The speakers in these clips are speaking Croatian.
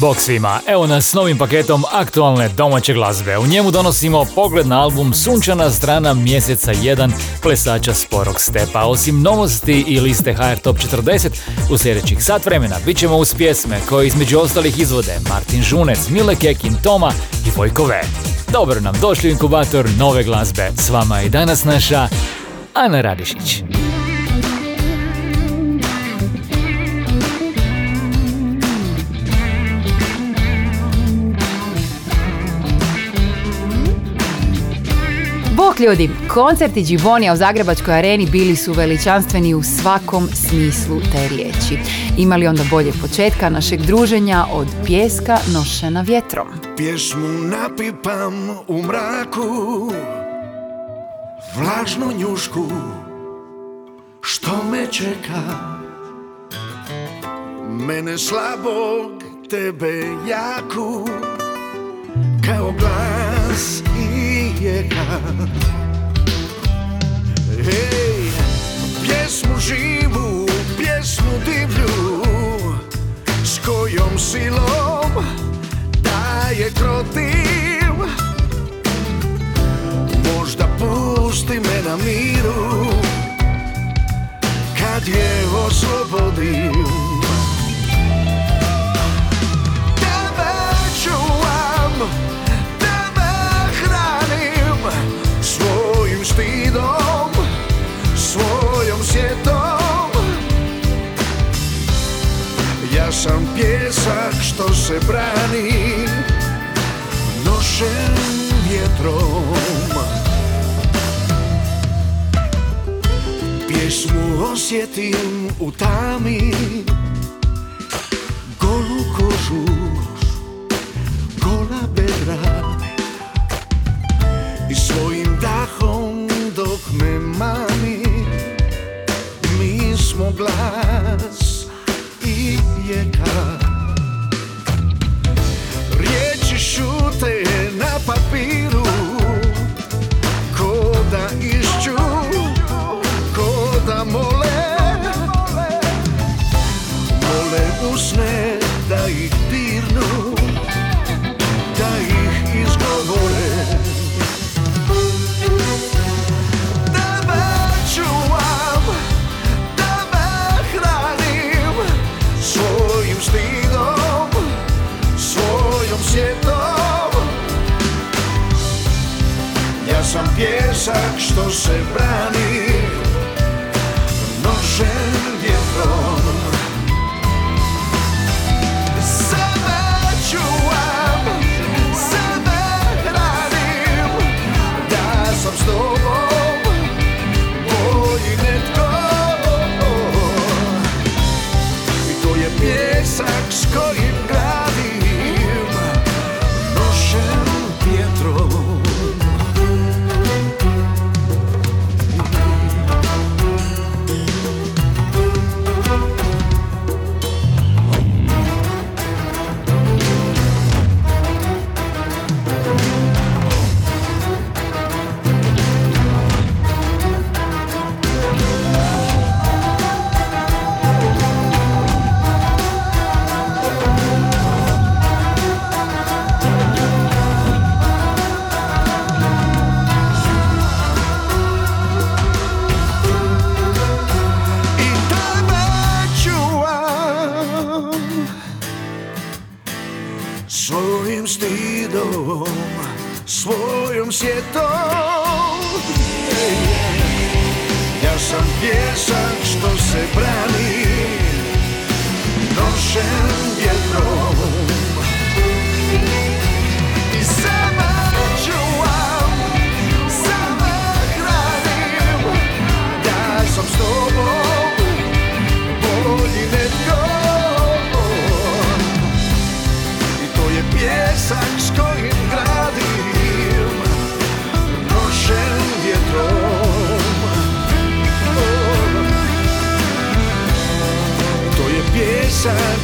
Bog svima, evo nas s novim paketom aktualne domaće glazbe. U njemu donosimo pogled na album Sunčana strana mjeseca 1 plesača sporog stepa. Osim novosti i liste HR Top 40, u sljedećih sat vremena bit ćemo uz pjesme koje između ostalih izvode Martin Žunec, Mile Kekin, Toma i Vojko V. Dobro nam došli inkubator nove glazbe. S vama je danas naša Ana Radišić. Bok ljudi, koncerti Gibonija u Zagrebačkoj areni bili su veličanstveni u svakom smislu te riječi. Imali onda bolje početka našeg druženja od pjeska nošena vjetrom. Pjesmu napipam u mraku Vlažnu njušku Što me čeka Mene slabog, tebe jaku Kao glas i jeka Hej, pjesmu živu, pjesmu divlju S kojom silom daje krotiv Možda pusti me na miru Kad je oslobodim sam pjesak što se brani Nošen vjetrom. Pjesmu osjetim u tami Golu kožu, gola bedra. I svojim dahom dok me mami Mi smo glas i jeka Riječi šute na papiru Ko da išću, ko da mole. Mole usne pjesak što se brani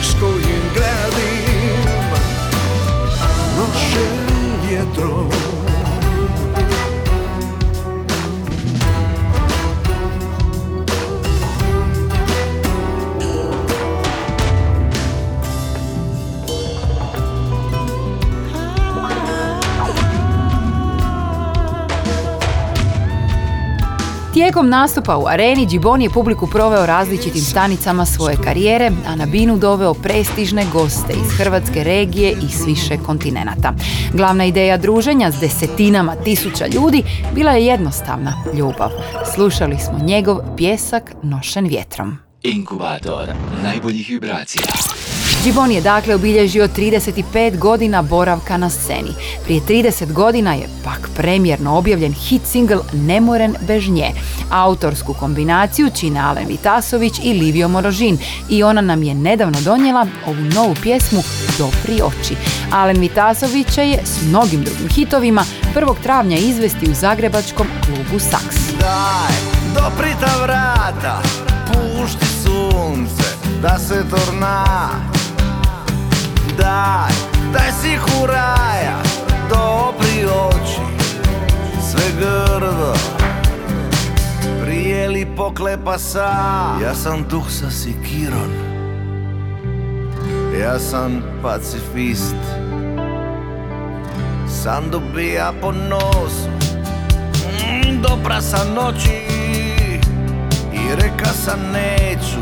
school Tijekom nastupa u areni Gibbon je publiku proveo različitim stanicama svoje karijere, a na binu doveo prestižne goste iz hrvatske regije i s više kontinenata. Glavna ideja druženja s desetinama tisuća ljudi bila je jednostavna, ljubav. Slušali smo njegov pjesak nošen vjetrom. Inkubator najboljih vibracija. Gibbon je dakle obilježio 35 godina boravka na sceni. Prije 30 godina je pak premjerno objavljen hit single Nemoren bez nje. Autorsku kombinaciju čine Alen Vitasović i Livio Morožin i ona nam je nedavno donijela ovu novu pjesmu Dopri oči. Alen Vitasović će je s mnogim drugim hitovima 1. travnja izvesti u zagrebačkom klubu Saks. Daj, dopri ta vrata Pušti sunce da se torna Daj, daj si huraja Dopri oči Sve grdo. Prije poklepa sa? Ja sam duh sa sikiron Ja sam pacifist. Sam dobija po nosu Mm, Dobra sam noći. I reka sam neću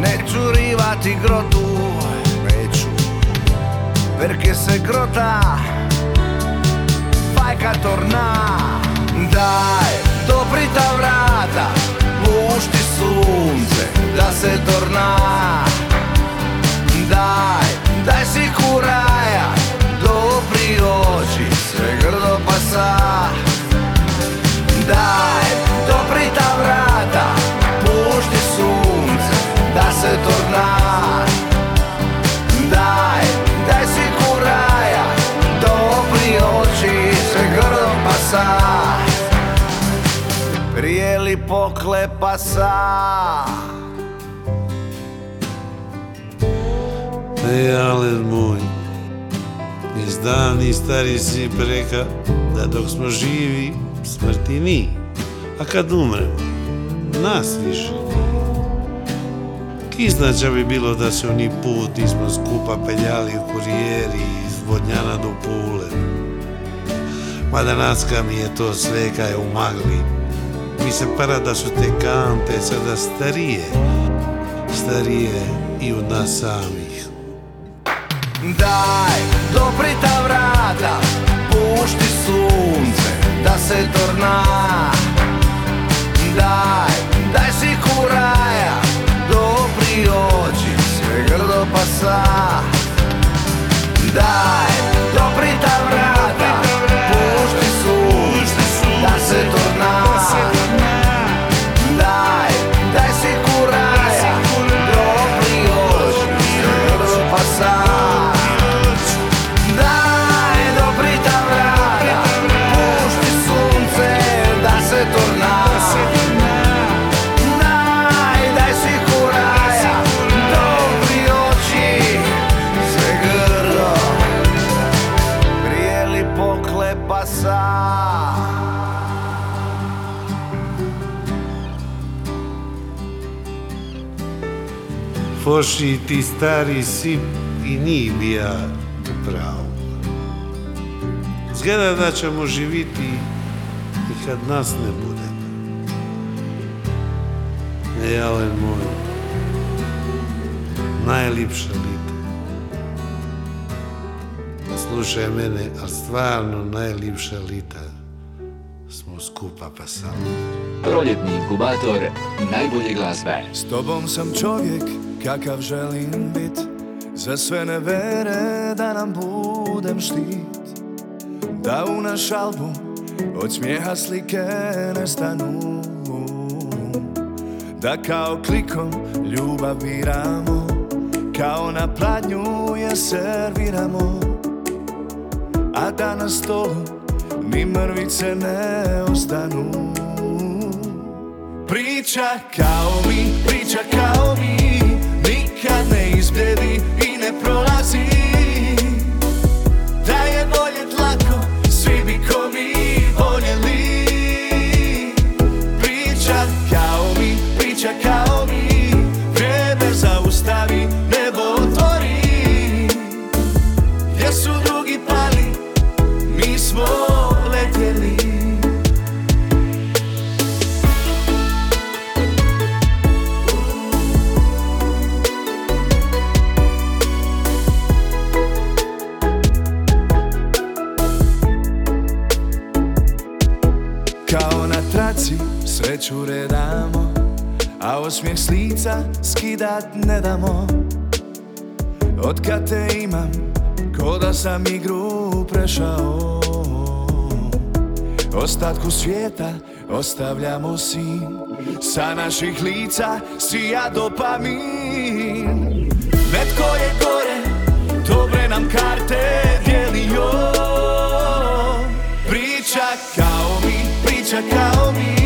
Neću rivati grotu Perché se grota. Fajka torna. Daj, dopri ta vrata. Pušti sunce Da se torna. Daj, daj si kuraja. Dopri oči Sve grdo pasa. Daj, dopri ta vrata. Pušti sunce Da se torna poklepa sa Ej, Alen moj, iz davni stari si preka da dok smo živi, smrti ni. A kad umremo, nas više ni. Kiznača bi bilo da se oni put nismo skupa peljali u kurijeri iz Vodnjana do Pule. Mada naska mi je to sve kaj u magli. Mi se para da su te kante sada starije, starije i od nas samih. Daj, dopri ta vrata Pušti sunce Da se torna Daj, daj si kuraja Dopri oči Sve grdo pasa Daj, Foši ti stari si i nije bija u pravu. Zgleda da ćemo živiti i kad nas ne bude. Ej, Alen moj, najlipša lita. Slušaj mene, ali stvarno najlipša lita smo skupa pa samo. Proljetni inkubator najbolje glazbe. S tobom sam čovjek kakav želim bit. Za sve nevere da nam budem štit. Da u naš album od smijeha slike nestanu. Da kao klikom ljubav biramo Kao na pladnju je serviramo. A da na stolu ni mrvice ne ostanu. Priča kao mi, priča kao mi Nikad svijeta ostavljamo sin Sa naših lica sija dopamin. Netko je gore, dobre nam karte dijelio. Priča kao mi, priča kao mi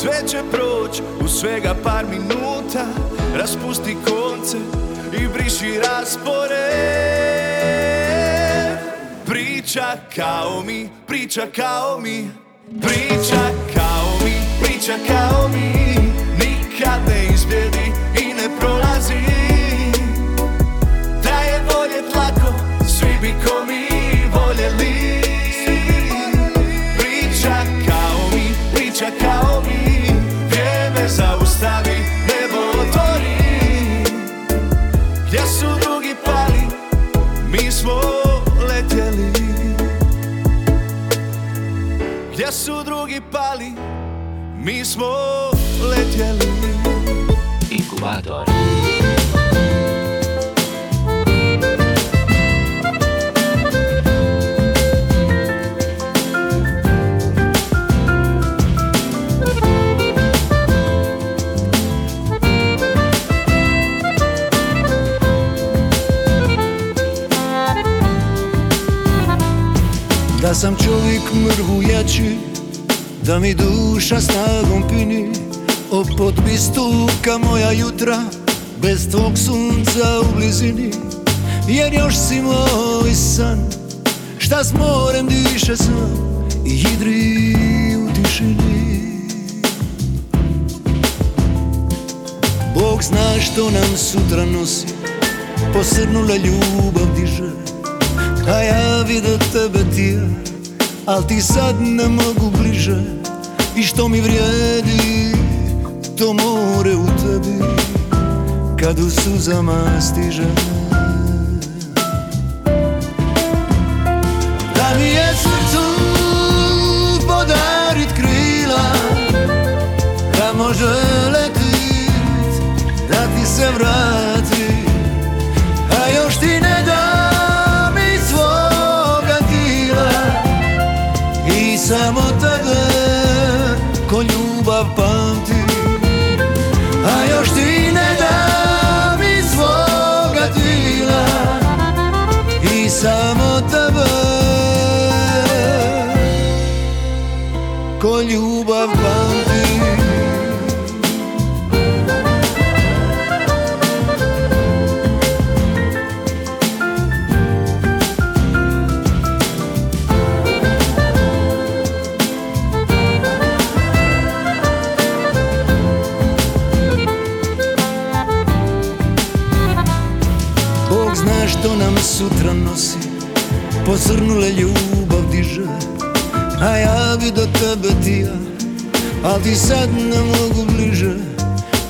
Sve će proć u svega par minuta. Raspusti konce i briši raspored Priča kao mi, priča kao mi. Priča kao mi, priča kao mi. Nikad ne izbjedi i ne prolazi. Da je voljet lako, svi bi ko mi voljeli su drugi pali, mi smo letjeli Inkubator. Da sam čovjek mrvu jači Da mi duša snagom pini Opod bi moja jutra Bez tvog sunca u blizini. Jer još si moj san Šta s morem diše sam I hidri u tišini. Bog zna što nam sutra nosi Posrnula ljubav diže a ja vidio tebe ti ja Al ti sad ne mogu bliže. I što mi vrijedi To more u tebi. Kad u suzama stiže. Da mi je srcu podarit krila Da može letit Da ti se vrati ljubav pamti Bog zna što nam sutra nosi Posrnule ljubav diže A ja do tebe ti ja Al ti sad ne mogu bliže.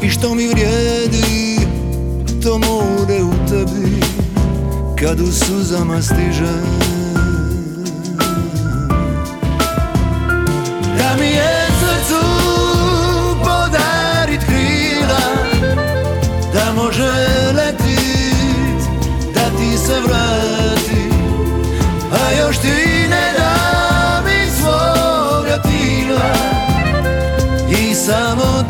I što mi vrijedi To more u tebi Kad u suzama stiže. Da mi je srcu podarit krila Da može letit Da ti se vrati A još ti samo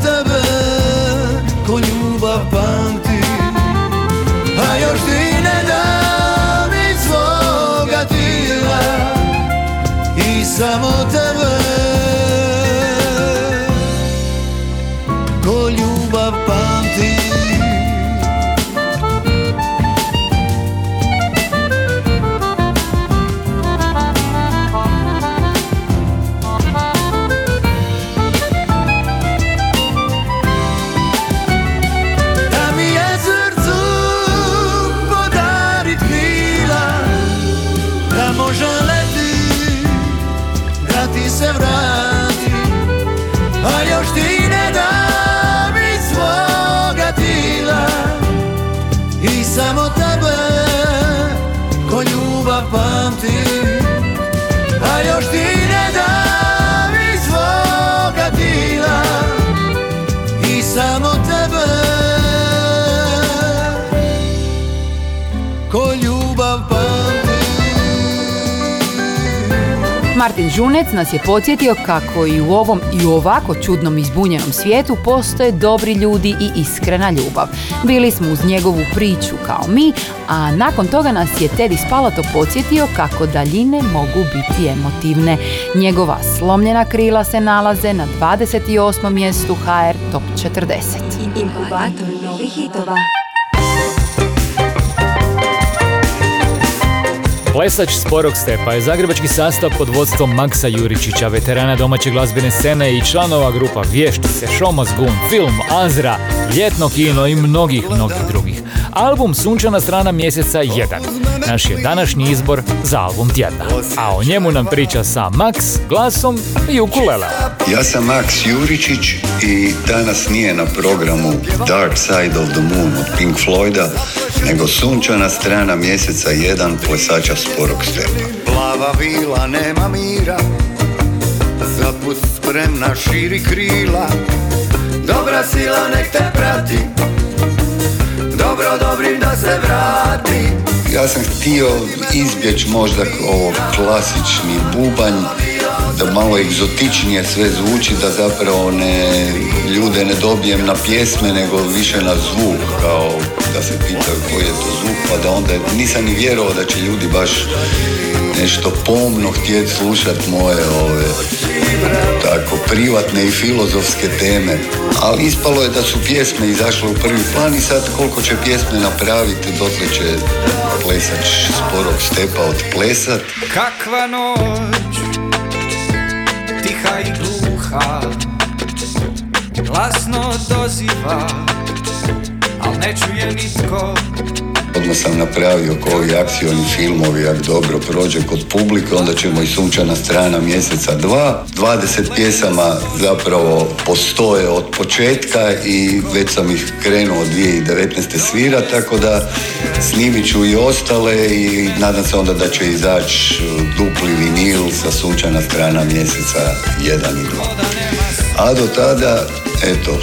Martin Žunec nas je podsjetio kako i u ovom i u ovako čudnom izbunjenom svijetu postoje dobri ljudi i iskrena ljubav. Bili smo uz njegovu priču kao mi, a nakon toga nas je Teddy Spalato podsjetio kako daljine mogu biti emotivne. Njegova slomljena krila se nalaze na 28. mjestu HR Top 40. Inkubator novih hitova. Plesač Sporog stepa je zagrebački sastav pod vodstvom Maksa Juričića, veterana domaće glazbene scene i članova grupa Vještice, Šomazgun, Film, Azra, Ljetno kino i mnogih, mnogih drugih. Album Sunčana strana mjeseca 1. Naš je današnji izbor za album tjedna. A o njemu nam priča sa Max, glasom i ukulele. Ja sam Max Juričić i danas nije na programu Dark Side of the Moon od Pink Floyda, nego sunčana strana mjeseca 1 plesača sporog stepa. Plava vila nema mira Za put spremna širi krila Dobra sila nek te prati Dobro dobrim da se vrati. Ja sam htio izbjeći možda ovo klasični bubanj, da malo egzotičnije sve zvuči, da zapravo ne, ljude ne dobijem na pjesme, nego više na zvuk, kao da se pitaju koji je to zvuk, pa da onda nisam ni vjerovao da će ljudi baš nešto pomno htjeti slušat moje ove tako privatne i filozofske teme. Ali ispalo je da su pjesme izašle u prvi plan i sad koliko će pjesme napraviti, dotle će plesač sporog stepa odplesat. Kakva noć, tiha i gluha, glasno doziva, al ne čuje nitko. Odmah sam napravio ko ovi akcioni filmovi, ako dobro prođe kod publike, onda ćemo i sunčana strana mjeseca dva. 20 pjesama zapravo postoje od početka i već sam ih krenuo 2019. svira, tako da snimit ću i ostale i nadam se onda da će izaći dupli vinil sa sunčana strana mjeseca 1 i 2. A do tada, eto,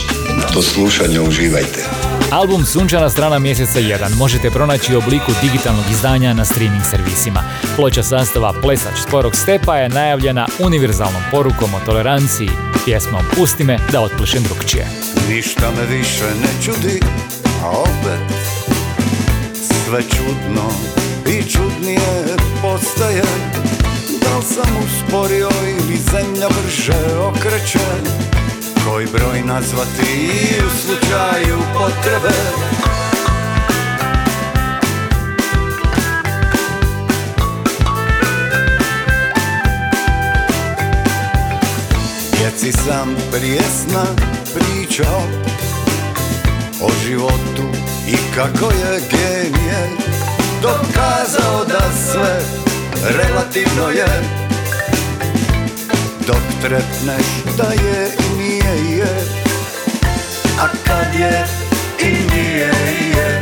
do slušanja uživajte. Album Sunčana strana mjeseca 1 možete pronaći u obliku digitalnog izdanja na streaming servisima. Ploča sastava Plesač sporog stepa je najavljena univerzalnom porukom o toleranciji, pjesmom Pusti me da otplišem drugčije. Ništa me više ne čudi, a opet sve čudno i čudnije postaje Da li sam usporio ili zemlja brže okreće Koji broj nazvati u slučaju potrebe. Djeci sam prije sna pričao o životu i kako je genije dokazao da sve relativno je dok trepneš da je i nije je. A kad je i nije je.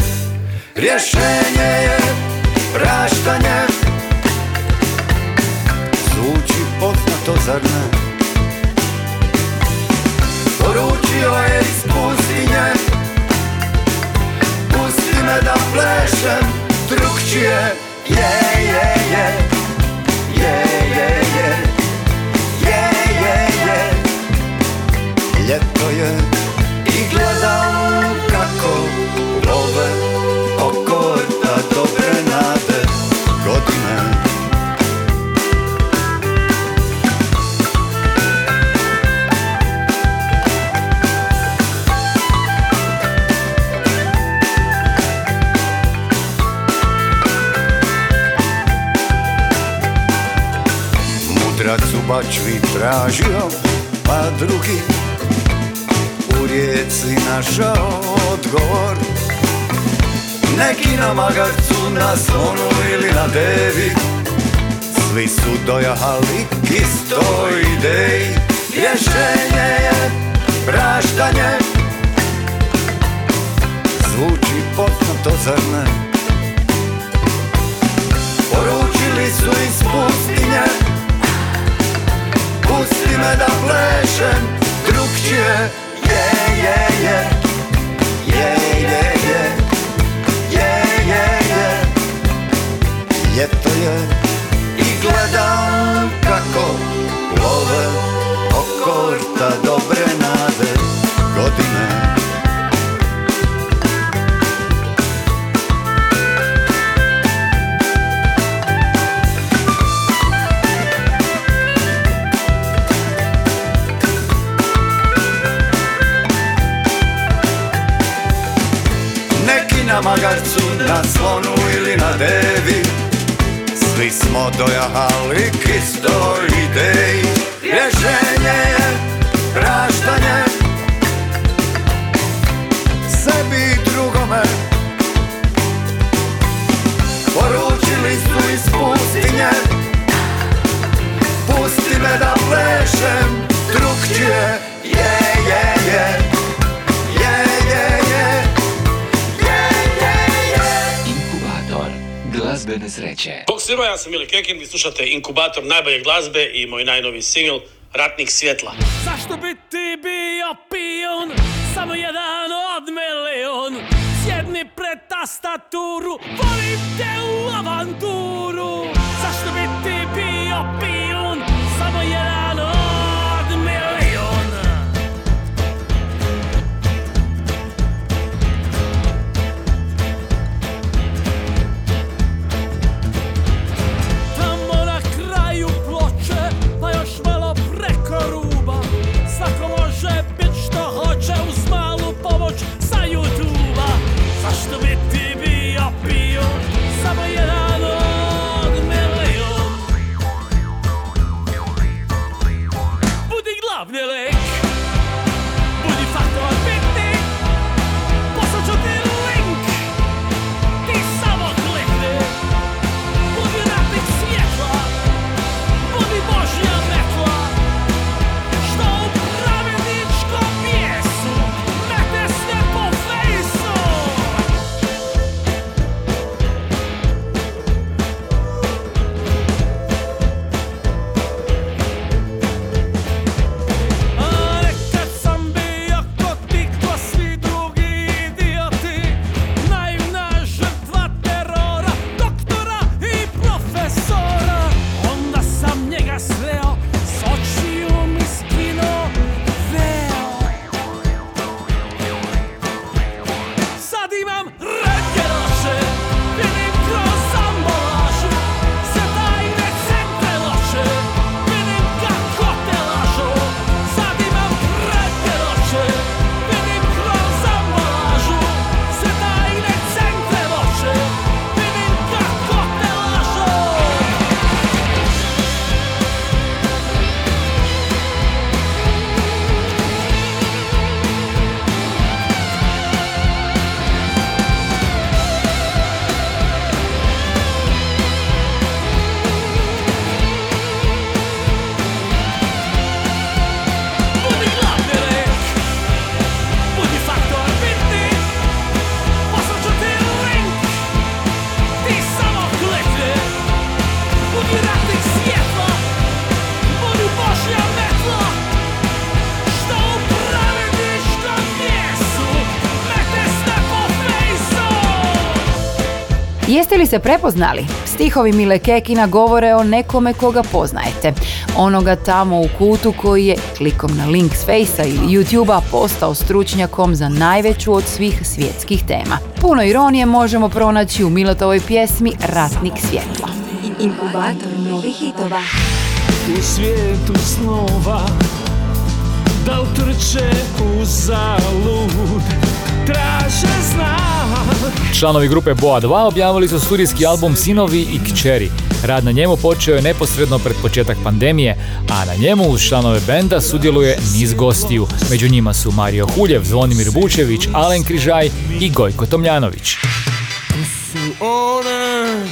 Rješenje je praštanje. Zvuči poznato zar ne? Poručio je iz pustinje. Pusti me da plešem drugčije Je, je, je. Je, je, je Je, je, je Ljeto je i gledam kako bačvi tražio, pa drugi u rijeci našao odgovor. Neki na magarcu, na slonu ili na devi Svi su dojahali k istoj ideji. Rješenje je praštanje. Zvuči poznato, zar ne? Poručili su iz pustinje pusti me da plešem. Drugčije Je, je, je, je, je, je, je, je, je to je. I gledam kako love. Na slonu ili na devi. Svi smo dojahali k istoj ideji Kekin, vi slušate Inkubator najbolje glazbe i moj najnoviji singl Ratnik svjetla. Zašto bi ti bio pion, samo jedan od milion. Sjedni pred tastaturu, volim te u avanturu. Zašto bi ti bio pion, Nelly. Jeste li se prepoznali? Stihovi Mile Kekina govore o nekome koga poznajete. Onoga tamo u kutu koji je klikom na link s Fejsa ili YouTube-a postao stručnjakom za najveću od svih svjetskih tema. Puno ironije možemo pronaći u Milotovoj pjesmi Ratnik svjetla. Inkubator novih hitova. u svijetu snova Da utrče u zalud Traže znak Članovi grupe Boa 2 objavili su studijski album Sinovi i Kćeri. Rad na njemu počeo je neposredno pred početak pandemije, a na njemu uz članove benda sudjeluje niz gostiju. Među njima su Mario Huljev, Zvonimir Bučević, Alen Križaj i Gojko Tomljanović. su one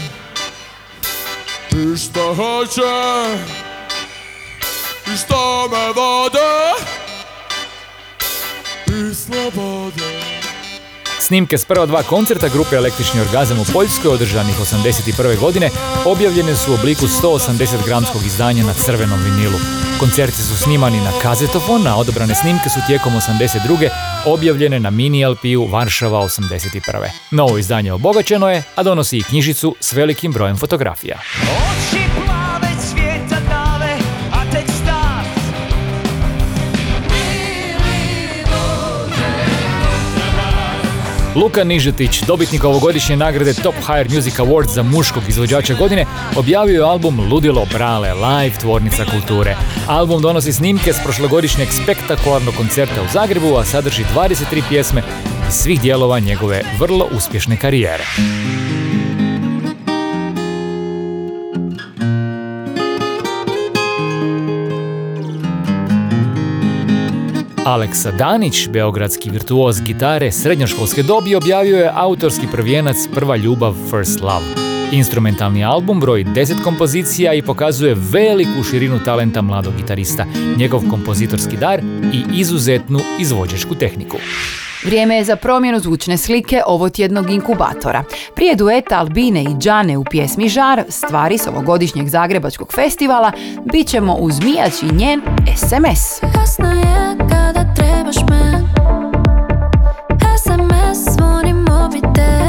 I što hoće I što me vode I slobode Snimke s prva dva koncerta grupe Električni orgazam u Poljskoj održanih 81. godine objavljene su u obliku 180 gramskog izdanja na crvenom vinilu. Koncerti su snimani na kazetofon, a odabrane snimke su tijekom 82. objavljene na mini LP-u Varšava 81. Novo izdanje obogaćeno je, a donosi i knjižicu s velikim brojem fotografija. Luka Nižetić, dobitnik ovogodišnje nagrade Top Hire Music Awards za muškog izvođača godine, objavio je album Ludilo Brale, live tvornica kulture. Album donosi snimke s prošlogodišnjeg spektakularnog koncerta u Zagrebu, a sadrži 23 pjesme iz svih dijelova njegove vrlo uspješne karijere. Aleksa Danić, beogradski virtuoz gitare srednjoškolske dobi, objavio je autorski prvijenac Prva ljubav First Love. Instrumentalni album broji 10 kompozicija i pokazuje veliku širinu talenta mladog gitarista, njegov kompozitorski dar i izuzetnu izvođačku tehniku. Vrijeme je za promjenu zvučne slike ovotjednog inkubatora. Prije dueta Albine i Džane u pjesmi Žar, stvari s ovogodišnjeg Zagrebačkog festivala, bit ćemo uz Mijač i njen SMS. Kasno je zvoni mobitel Opet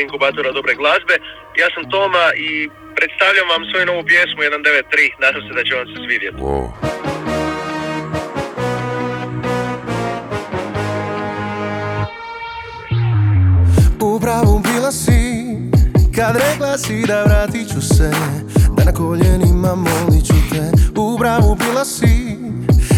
inkubatora dobre glazbe. Ja sam Toma i predstavljam vam svoju novu pjesmu 193. Nadam se da će vam se svidjeti. Upravo bila si Kad rekla si da vratit ću se Da na koljenima molit ću te Upravo bila si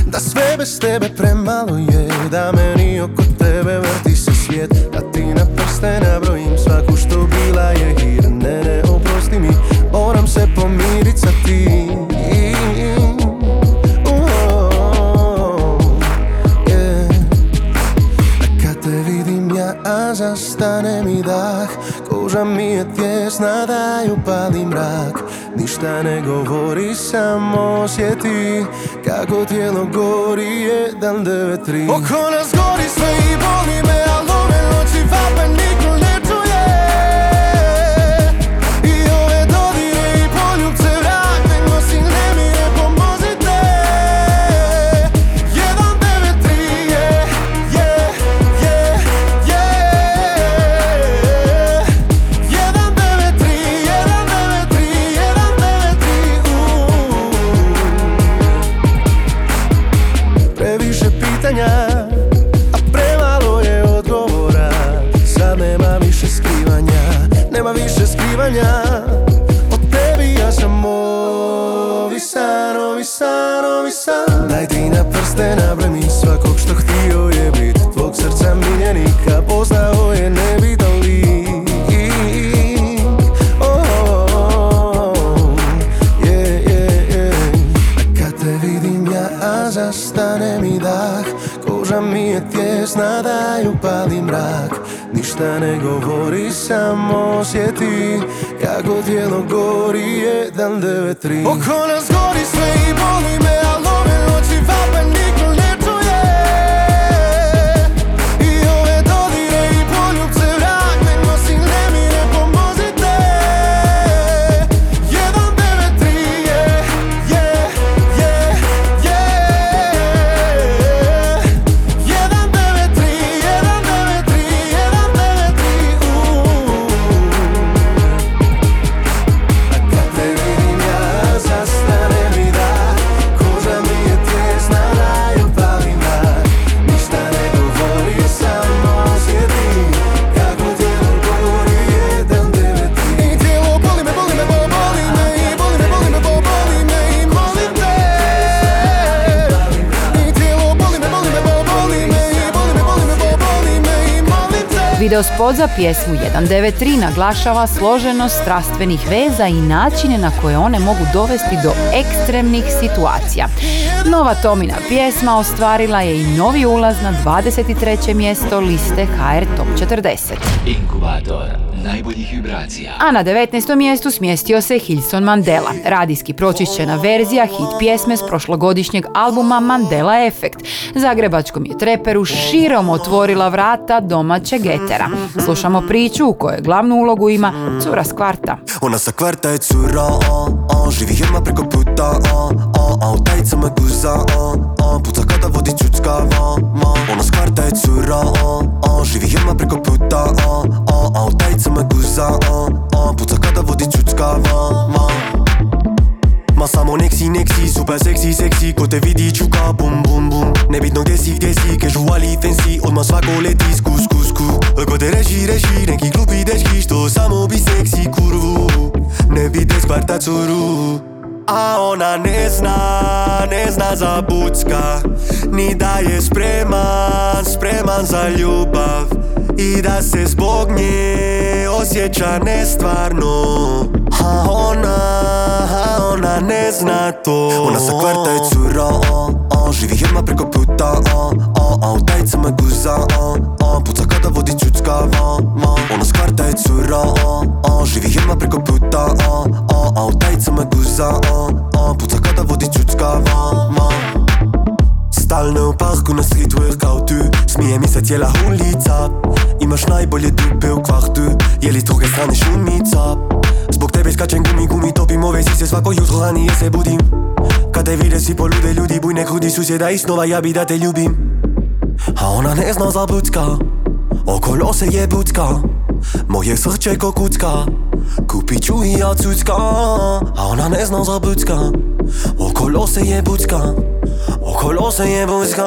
Da sve bez tebe premalo je Da meni oko tebe vrti se svijet Da ti na prste nabrojim svaku što bila je hir Ne, ne, oprosti mi. Moram se pomirit sa tim. Oh, yeah. Kad te vidim ja, a zastane mi dah. Koža mi je tjesna da ju pali mrak. Ništa ne govori, samo osjeti Kako tijelo gori jedan, devet, tri Oko nas gori sve i boli me Al devet, te Video spot za pjesmu 193 naglašava složenost strastvenih veza i načine na koje one mogu dovesti do ekstremnih situacija. Nova Tomina pjesma ostvarila je i novi ulaz na 23. mjesto liste HR Top 40. Inkubator najboljih vibracija. A na 19. mjestu smjestio se Hilson Mandela, radijski pročišćena verzija hit pjesme s prošlogodišnjeg albuma Mandela Effect. Zagrebačkom je treperu širom otvorila vrata domaćeg etera. Slušamo priču u kojoj glavnu ulogu ima cura s kvarta. Ona sa kvarta je cura, a, a, živi odmah preko puta, a, a, a u tajicama guza, a, a, puca kada vodi čucka, ma, ma. Ona s kvarta je cura, a, a, živi odmah preko puta, a, a, a u tajicama guza, a, a, puca kada vodi čucka, ma, ma. Ma samo nek si, nek si, super seksi, seksi Ko te vidi čuka, bum, bum, bum Nebitno gdje si, gdje si, kažu ali fancy Odmah svako leti, sku, sku, sku Ko te reši, reši, neki glupi dečki Što samo bi seksi kurvu Ne vide skvarta curu A ona ne zna, ne zna za bucka Ni da je spreman, spreman za ljubav I da se zbog nje osjeća nestvarno A ona, a ona ne zna to Ona sa kvarta je cura, a, a, živi odmah preko puta a, a, a u tajicama guza, a, a, puca kada vodi čucka, ma, ma. Ona s kvarta je cura, a, a, živi odmah preko puta a, a, a u tajicama guza, a, a, puca kada vodi čucka, ma, ma. Stalno u parku na street workoutu Smije mi se cijela ulica Imaš najbolje dupe u kvartu Je li s druge strane šumica Zbog tebe skačem gumi, gumi Topim ove sise svako jutro ranije se budim. Kad te vide svi polude ljudi Buj ne krudi susjeda i snova ja bi da te ljubim A ona ne zna za bucka Okolo se je bucka Moje srce ko kucka. Kupit ću i ja cucka. A ona ne zna za bucka Okolo se je bucka Okolo se je bucka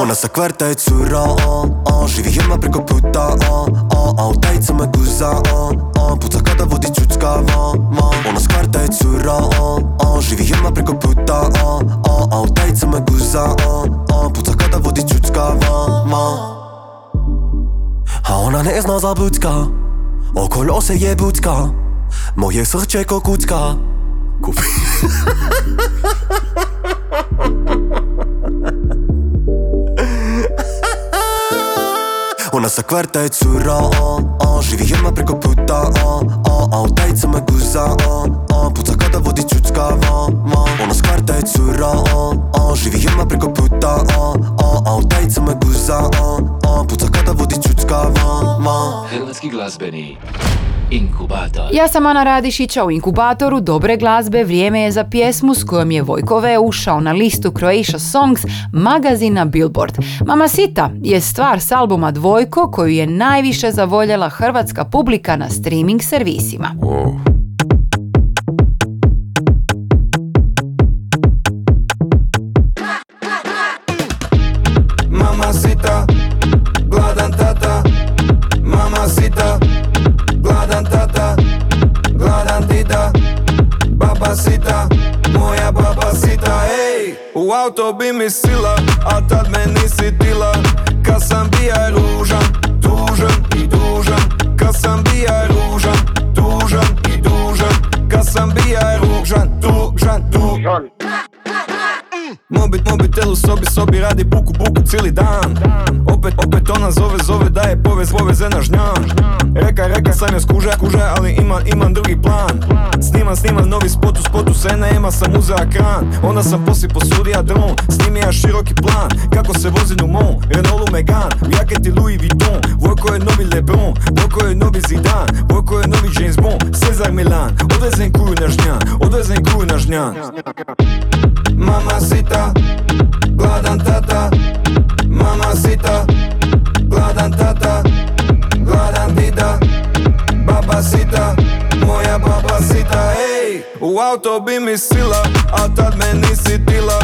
Ona sa kvarta je cura a, a, Živi jedna preko puta a, a, a U tajca me guza a, a, Puca kada vodi čuckava ma. Ona s kvarta je cura a, a, Živi jedna preko puta a, a, a U tajca me guza a, a, Puca kada vodi čuckava ma. A ona ne zna za bucka. Okolo se je bucka. Moje srce ko kucka. Kupi Ona sa kvarta je cura a, a, Živi jedna preko puta a, a, a U tajca me guza a, a, Puca kada vodi čuckava ma. Ona s kvarta je cura a, a, Živi jedna preko puta a, a, a U tajca me guza a, a, Puca kada vodi čuckava ma. Hrvatski glazbeni inkubator. Ja sam Ana Radišić, a u inkubatoru dobre glazbe vrijeme je za pjesmu s kojom je Vojko V ušao na listu Croatia Songs magazina Billboard. Mamacita je stvar s albuma Dvojko koju je najviše zavoljela hrvatska publika na streaming servisima. Ej, u auto bi mi sila A tad me nisi tila Kad sam bija ružan, tužan i dužan. Kad sam bija ružan, tužan i dužan Kad sam bija ružan, tužan, tužan Mobit, mobitel u sobi, sobi radi buku, buku cijeli dan. Opet, opet ona zove, zove da je povez, poveze na žnjan. Reka, reka sam je skuža, kuža, ali imam, imam drugi plan. Snimam, snimam novi spot, u spotu se nema sam uzea kran. Onda sam poslije posudija dron, snimija široki plan. Kako se vozim u mom, Renaultu Megane U jaketi Louis Vuitton, Vojko je novi Lebron Vojko je novi Zidane, Vojko je novi James Bond Cezar Milan, odvezem kuju na žnjan, odvezem kuju na žnjan Mamacita, gladan tata. Mamacita, gladan tata. Gladan dida, babasita Moja babasita, ej U auto bi mi sila, a tad me nisi tila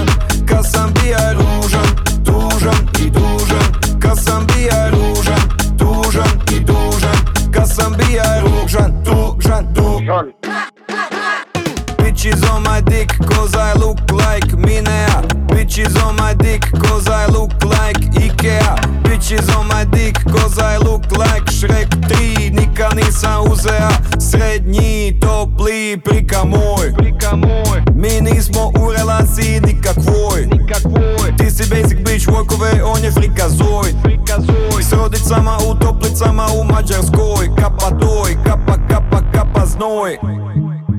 Kad sam bija ružan, tužan i dužan. Kad sam bija ružan, tužan i dužan. Kad sam bija ružan, tužan Bitches on my dick cause I look like Minea. Bitches on my dick cause I look like Ikea. Bitches on my dick cause I look like Shrek 3 Nika nisam uzea. Srednji topli prika moj. Mi nismo u relaciji nikakvoj. Ti si basic bitch Vojkove, on je frikazoid S rodicama u toplicama u Mađarskoj. Kapa doj, kapa, kapa, kapa znoj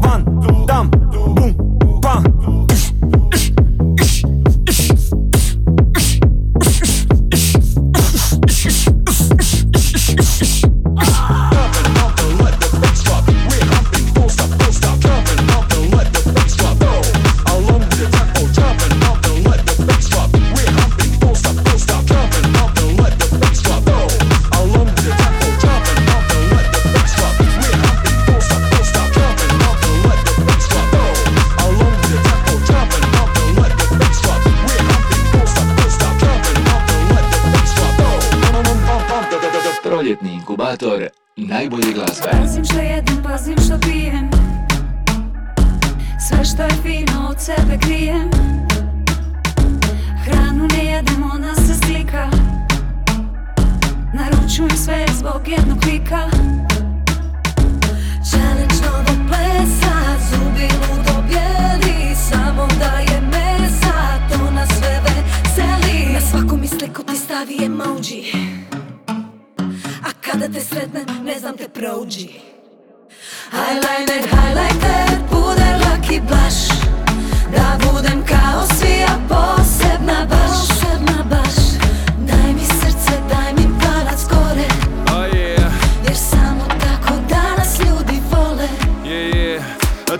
van, dam, bum, inkubator najbolje glazbe. Pazim što jedem, pazim što pijem. Sve što je fino od sebe krijem. Hranu ne jedem, ona se slika. Naručujem sve zbog jednog klika Challenge novog plesa Zubi ludo bijeli Samo daje mesa. To nas sve veseli. Na svakom mi sliku ti stavi emoji te sretnem, ne znam te prouđi Eyeliner, highlighter, puder, laki blush.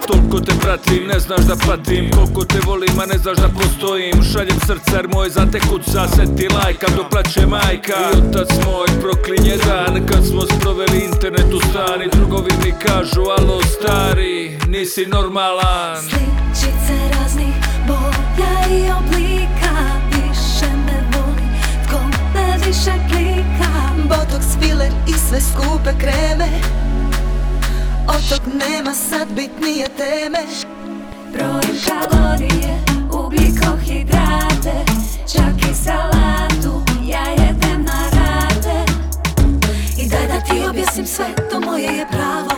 Toliko te pratim, ne znaš da patim Koliko te volim, a ne znaš da postojim. Šaljem srce jer moj za te kuca Seti lajka, dok plaće majka. I otac moj proklinje dan. Kad smo sproveli internet u stan I drugovi mi kažu, alo stari Nisi normalan. Sličice raznih boja i oblika. Više me voli tko me više klika. Botox, filler i sve skupe kreme Od tog nema sad bitnije teme. Brojim kalorije, ugljikohidrate Čak i salatu, ja jedem na rate. I daj da ti objasnim sve, to moje je pravo.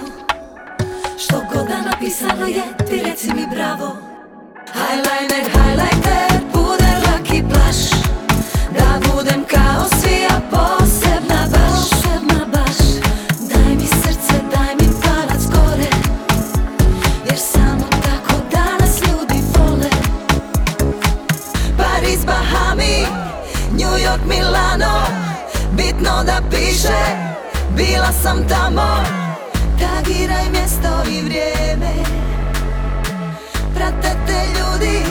Što god da napisano je, ti reci mi bravo. Eyeliner, highlighter, puder, laki blush Da budem kao svi, a Milano Bitno da piše, bila sam tamo. Tagiraj mjesto i vrijeme. Prate te ljudi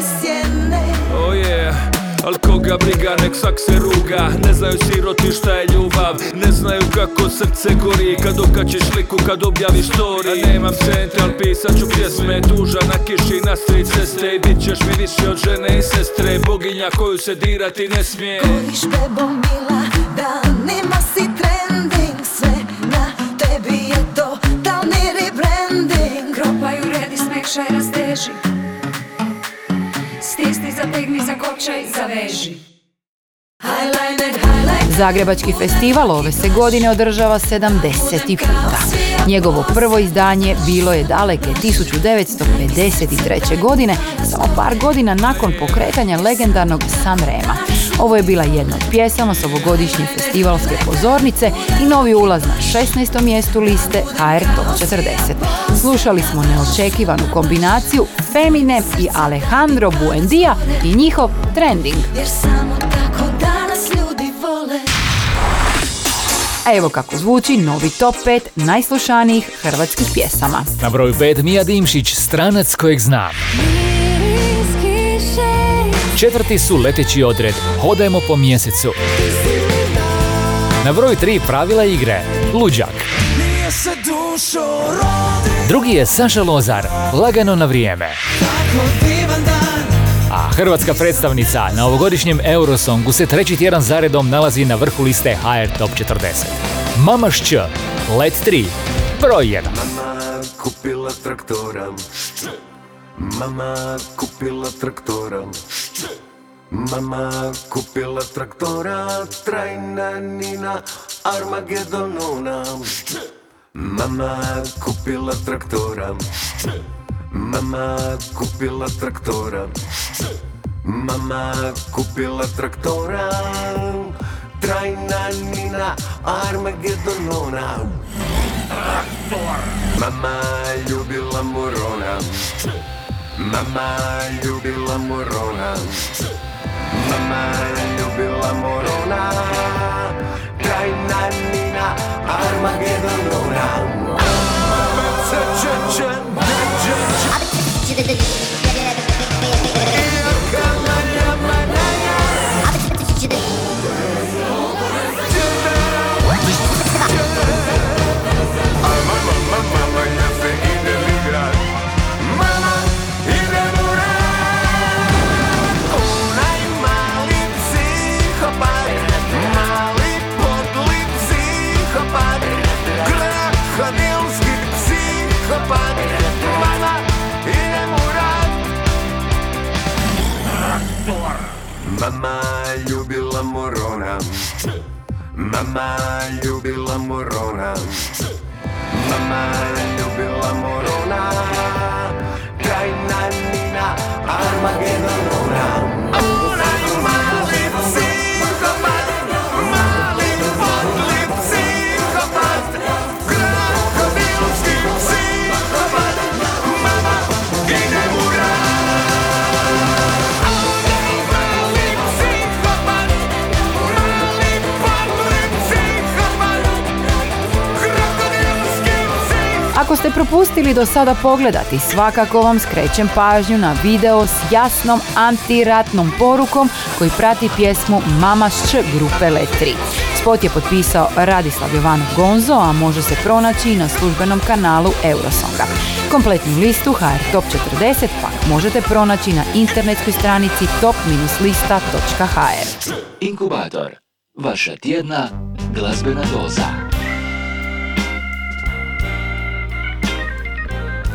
Al koga briga, nek svak se ruga. Ne znaju siroti šta je ljubav. Ne znaju kako srce gori. Kad okačiš sliku, kad objaviš story. A nemam cente, al pisat ću pjesme. Tuža na kiši, na street ceste I bit ćeš mi više od žene i sestre. Boginja koju se dirati ne smije. Goriš bebo mila, danima si trending. Sve na tebi je to, talni rebranding Kropaju redi, smekšaj, rasteži. Stisni, zategni, zakopčaj, zaveži Zagrebački festival ove se godine održava 70. puta. Njegovo prvo izdanje bilo je daleke 1953. godine, samo par godina nakon pokretanja legendarnog Sanrema. Ovo je bila jedna od pjesama s ovogodišnje festivalske pozornice i novi ulaz na 16. mjestu liste HR Top 40. Slušali smo neočekivanu kombinaciju Femine i Alejandro Buendija i njihov Trending. A evo kako zvuči novi top 5 najslušanijih hrvatskih pjesama. Na broju 5 Mija Dimšić, stranac kojeg znam. Četvrti su leteći odred, hodajmo po mjesecu. Na broju 3 pravila igre, luđak. Drugi je Saša Lozar, lagano na vrijeme. A hrvatska predstavnica na ovogodišnjem Eurosongu se treći tjedan zaredom nalazi na vrhu liste HR Top 40. Mama Šć, Let 3, broj 1. Mama kupila traktora Mama kupila traktora Mama kupila traktora Trajna Nina Armagedonona Mama kupila traktora Mama kupila traktora. Mama kupila traktora. Trajna Nina Armagedonona. Mama ljubila morona. Mama ljubila morona. Mama ljubila morona. Trajna Nina Armagedonona Mama, Mama ljubila morona. Mama ljubila morona. Mama ljubila morona. Trajna Nina Armagedonona propustili do sada pogledati, svakako vam skrećem pažnju na video s jasnom antiratnom porukom koji prati pjesmu Mama Šč grupe Let 3. Spot je potpisao Radislav Jovanov Gonzo, a može se pronaći i na službenom kanalu Eurosonga. Kompletnu listu HR Top 40 pak možete pronaći na internetskoj stranici top-lista.hr. Inkubator. Vaša tjedna glazbena doza.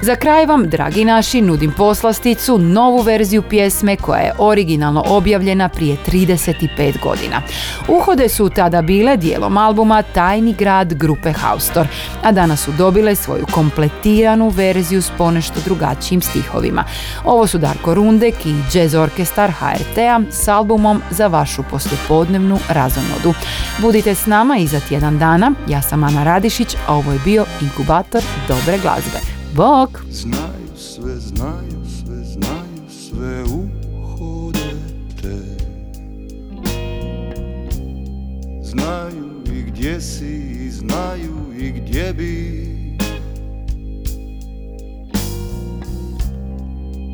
Za kraj vam, dragi naši, nudim poslasticu, novu verziju pjesme koja je originalno objavljena prije 35 godina. Uhode su tada bile dijelom albuma Tajni grad grupe Haustor, a danas su dobile svoju kompletiranu verziju s ponešto drugačijim stihovima. Ovo su Darko Rundek i Jazz Orkestar HRT-a s albumom za vašu poslijepodnevnu razonodu. Budite s nama i za tjedan dana, ja sam Ana Radišić, a ovo je bio inkubator dobre glazbe. Bok! Znaju sve, znaju sve, znaju sve uhodete Znaju i gdje si i znaju i gdje bi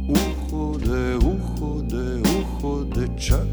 Uhode, uhode, uhode čak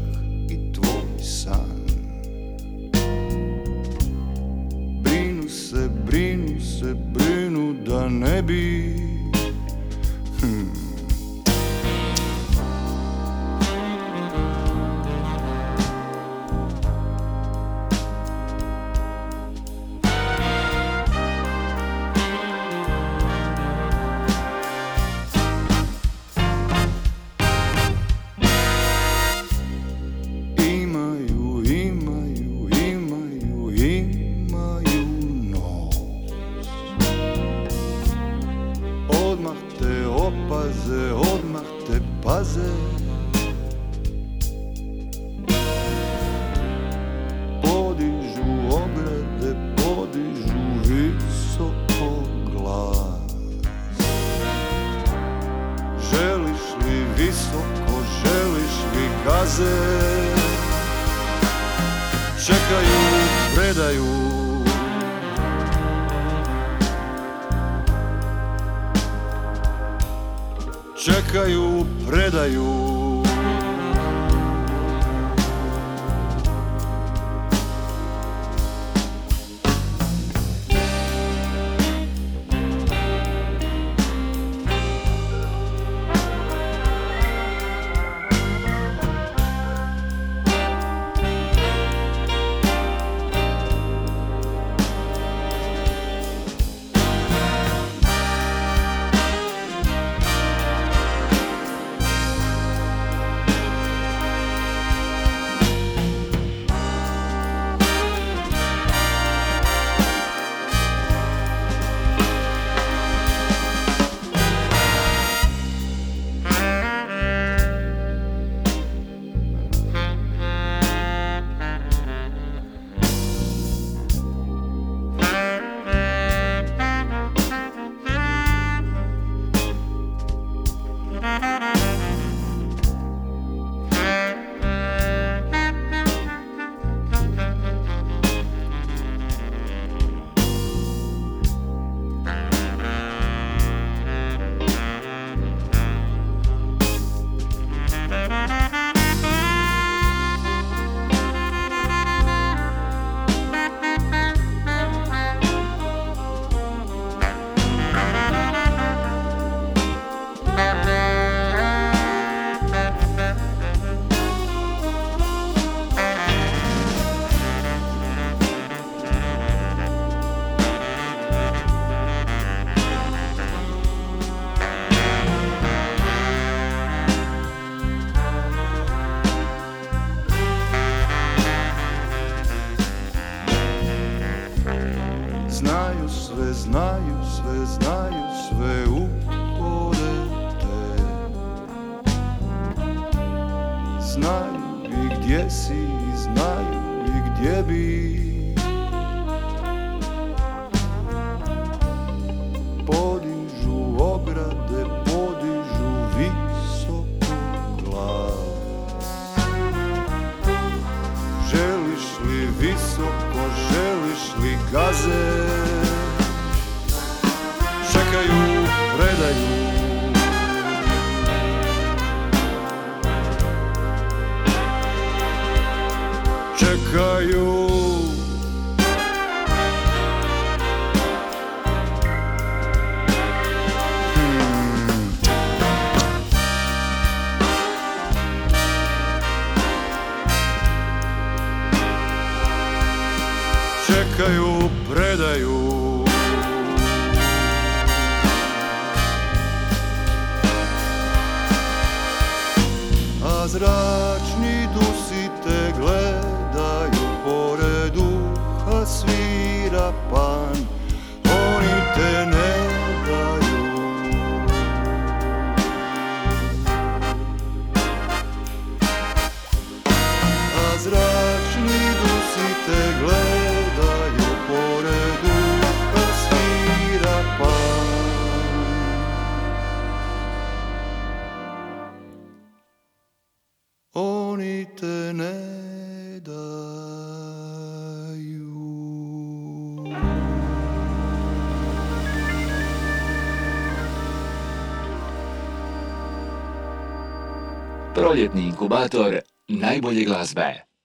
Proljetni inkubator najbolje glazbe.